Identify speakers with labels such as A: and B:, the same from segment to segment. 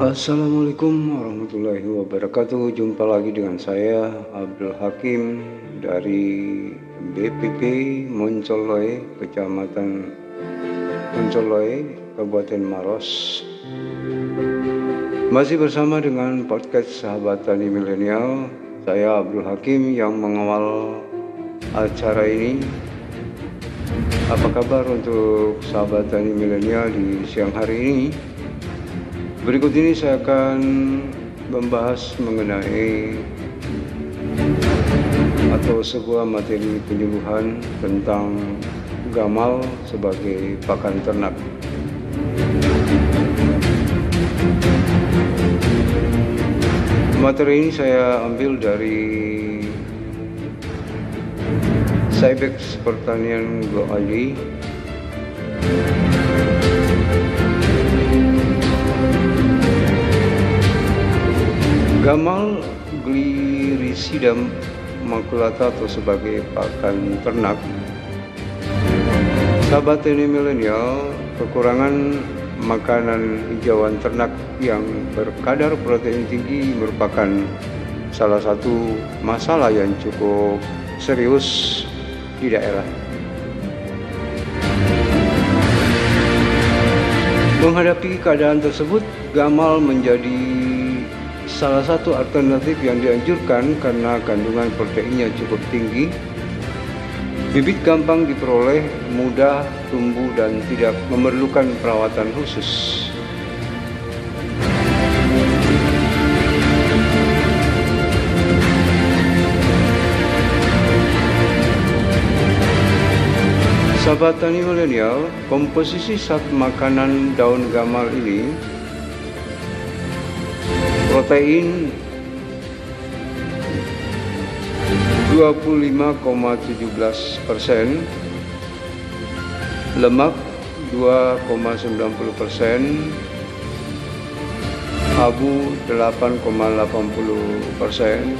A: Assalamualaikum warahmatullahi wabarakatuh. Jumpa lagi dengan saya Abdul Hakim dari BPP Moncoloy, Kecamatan Moncoloy, Kabupaten Maros. Masih bersama dengan podcast Sahabat Tani Milenial, saya Abdul Hakim yang mengawal acara ini. Apa kabar untuk sahabat Tani Milenial di siang hari ini? Berikut ini saya akan membahas mengenai atau sebuah materi penyuluhan tentang gamal sebagai pakan ternak. Materi ini saya ambil dari Cybex Pertanian Go Gamal glirisidum makulata atau sebagai pakan ternak Sahabat ini milenial, kekurangan makanan hijauan ternak yang berkadar protein tinggi merupakan salah satu masalah yang cukup serius di daerah. Menghadapi keadaan tersebut, gamal menjadi salah satu alternatif yang dianjurkan karena kandungan proteinnya cukup tinggi Bibit gampang diperoleh, mudah tumbuh dan tidak memerlukan perawatan khusus. Sahabat tani milenial, komposisi saat makanan daun gamal ini protein 25,17 persen, lemak 2,90 persen, abu 8,80 persen,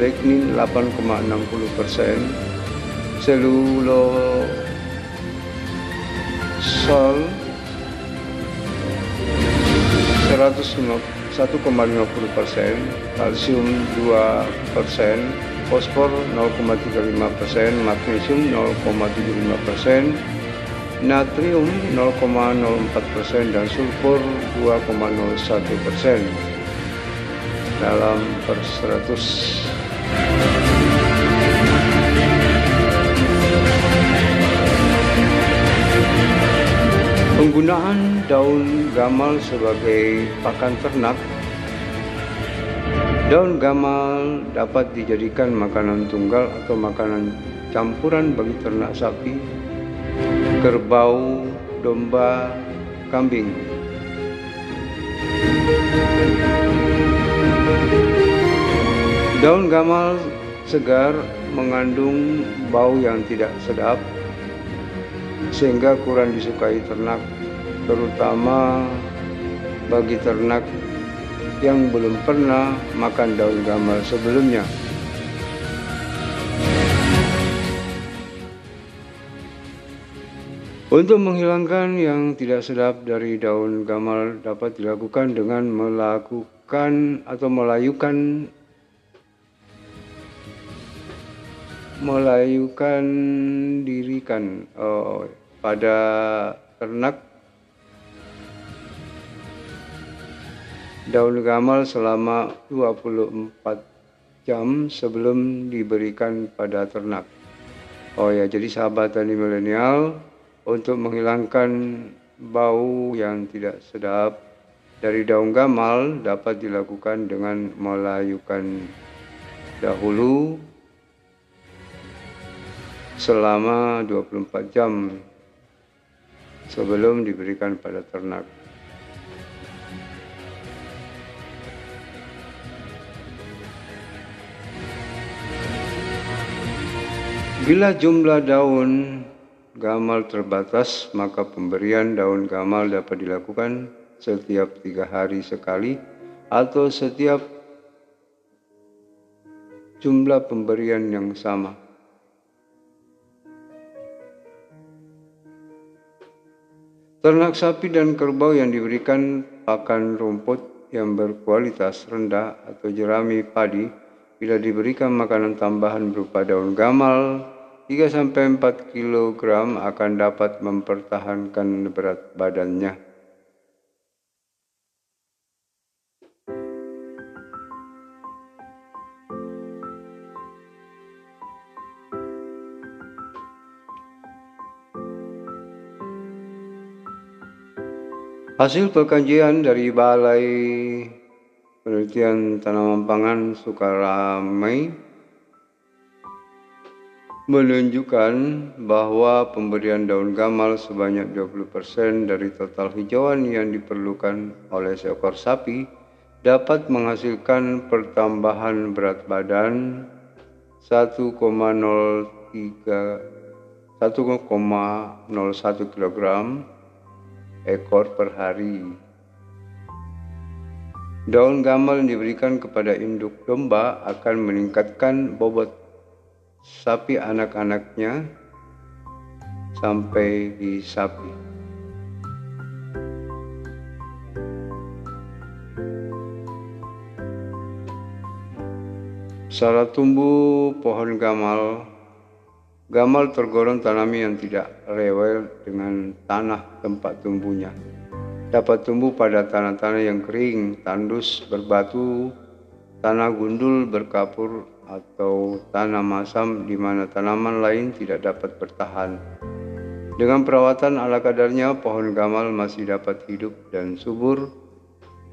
A: lignin 8,60 persen, selulosol 1,50 persen, kalsium 2 persen, fosfor 0,35 persen, magnesium 0,75 persen, natrium 0,04 persen, dan sulfur 2,01 persen. Dalam per 100 Penggunaan daun gamal sebagai pakan ternak Daun gamal dapat dijadikan makanan tunggal atau makanan campuran bagi ternak sapi, kerbau, domba, kambing. Daun gamal segar mengandung bau yang tidak sedap sehingga kurang disukai ternak terutama bagi ternak yang belum pernah makan daun gamal sebelumnya. Untuk menghilangkan yang tidak sedap dari daun gamal dapat dilakukan dengan melakukan atau melayukan melayukan dirikan oh, pada ternak daun gamal selama 24 jam sebelum diberikan pada ternak. Oh ya, jadi sahabat tani milenial untuk menghilangkan bau yang tidak sedap dari daun gamal dapat dilakukan dengan melayukan dahulu selama 24 jam sebelum diberikan pada ternak. Bila jumlah daun gamal terbatas, maka pemberian daun gamal dapat dilakukan setiap tiga hari sekali atau setiap jumlah pemberian yang sama. Ternak sapi dan kerbau yang diberikan pakan rumput yang berkualitas rendah atau jerami padi bila diberikan makanan tambahan berupa daun gamal 3-4 kg akan dapat mempertahankan berat badannya. Hasil pengkajian dari Balai Penelitian Tanaman Pangan Sukaramai menunjukkan bahwa pemberian daun gamal sebanyak 20% dari total hijauan yang diperlukan oleh seekor sapi dapat menghasilkan pertambahan berat badan 1,03 1,01 kg ekor per hari. Daun gamal diberikan kepada induk domba akan meningkatkan bobot sapi anak-anaknya sampai di sapi. Salah tumbuh pohon gamal Gamal tergolong tanami yang tidak rewel dengan tanah tempat tumbuhnya. Dapat tumbuh pada tanah-tanah yang kering, tandus, berbatu, tanah gundul, berkapur, atau tanah masam di mana tanaman lain tidak dapat bertahan. Dengan perawatan ala kadarnya, pohon gamal masih dapat hidup dan subur,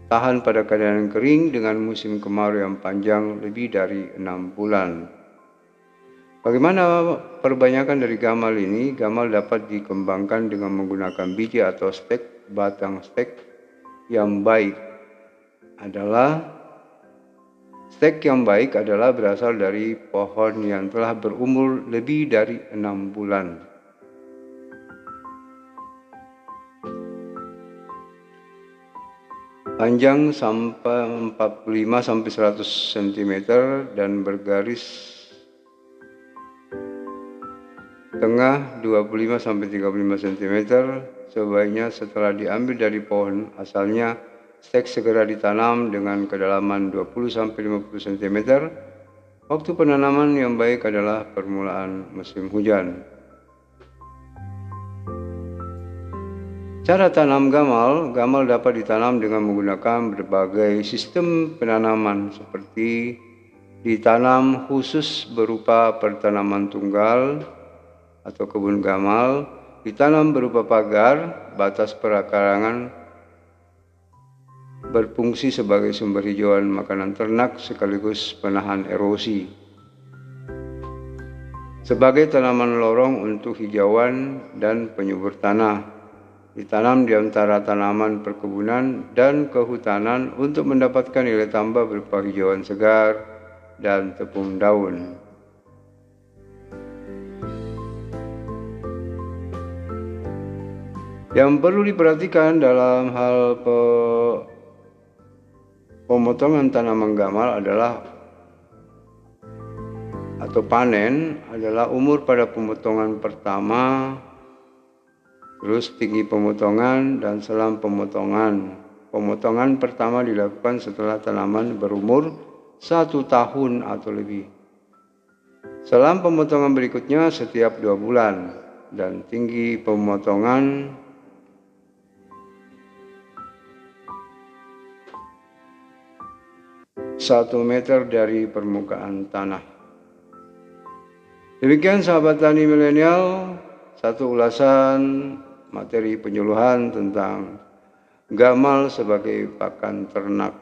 A: tahan pada keadaan kering dengan musim kemarau yang panjang lebih dari enam bulan. Bagaimana perbanyakan dari gamal ini? Gamal dapat dikembangkan dengan menggunakan biji atau stek batang stek yang baik adalah stek yang baik adalah berasal dari pohon yang telah berumur lebih dari enam bulan. Panjang sampai 45 sampai 100 cm dan bergaris tengah 25 sampai 35 cm sebaiknya setelah diambil dari pohon asalnya stek segera ditanam dengan kedalaman 20 sampai 50 cm. Waktu penanaman yang baik adalah permulaan musim hujan. Cara tanam gamal, gamal dapat ditanam dengan menggunakan berbagai sistem penanaman seperti ditanam khusus berupa pertanaman tunggal, atau kebun gamal ditanam berupa pagar, batas perakarangan berfungsi sebagai sumber hijauan makanan ternak sekaligus penahan erosi. Sebagai tanaman lorong untuk hijauan dan penyubur tanah, ditanam di antara tanaman perkebunan dan kehutanan untuk mendapatkan nilai tambah berupa hijauan segar dan tepung daun. Yang perlu diperhatikan dalam hal pe pemotongan tanaman gamal adalah atau panen adalah umur pada pemotongan pertama, terus tinggi pemotongan dan selam pemotongan. Pemotongan pertama dilakukan setelah tanaman berumur satu tahun atau lebih. Selam pemotongan berikutnya setiap dua bulan dan tinggi pemotongan satu meter dari permukaan tanah. Demikian sahabat tani milenial, satu ulasan materi penyuluhan tentang gamal sebagai pakan ternak.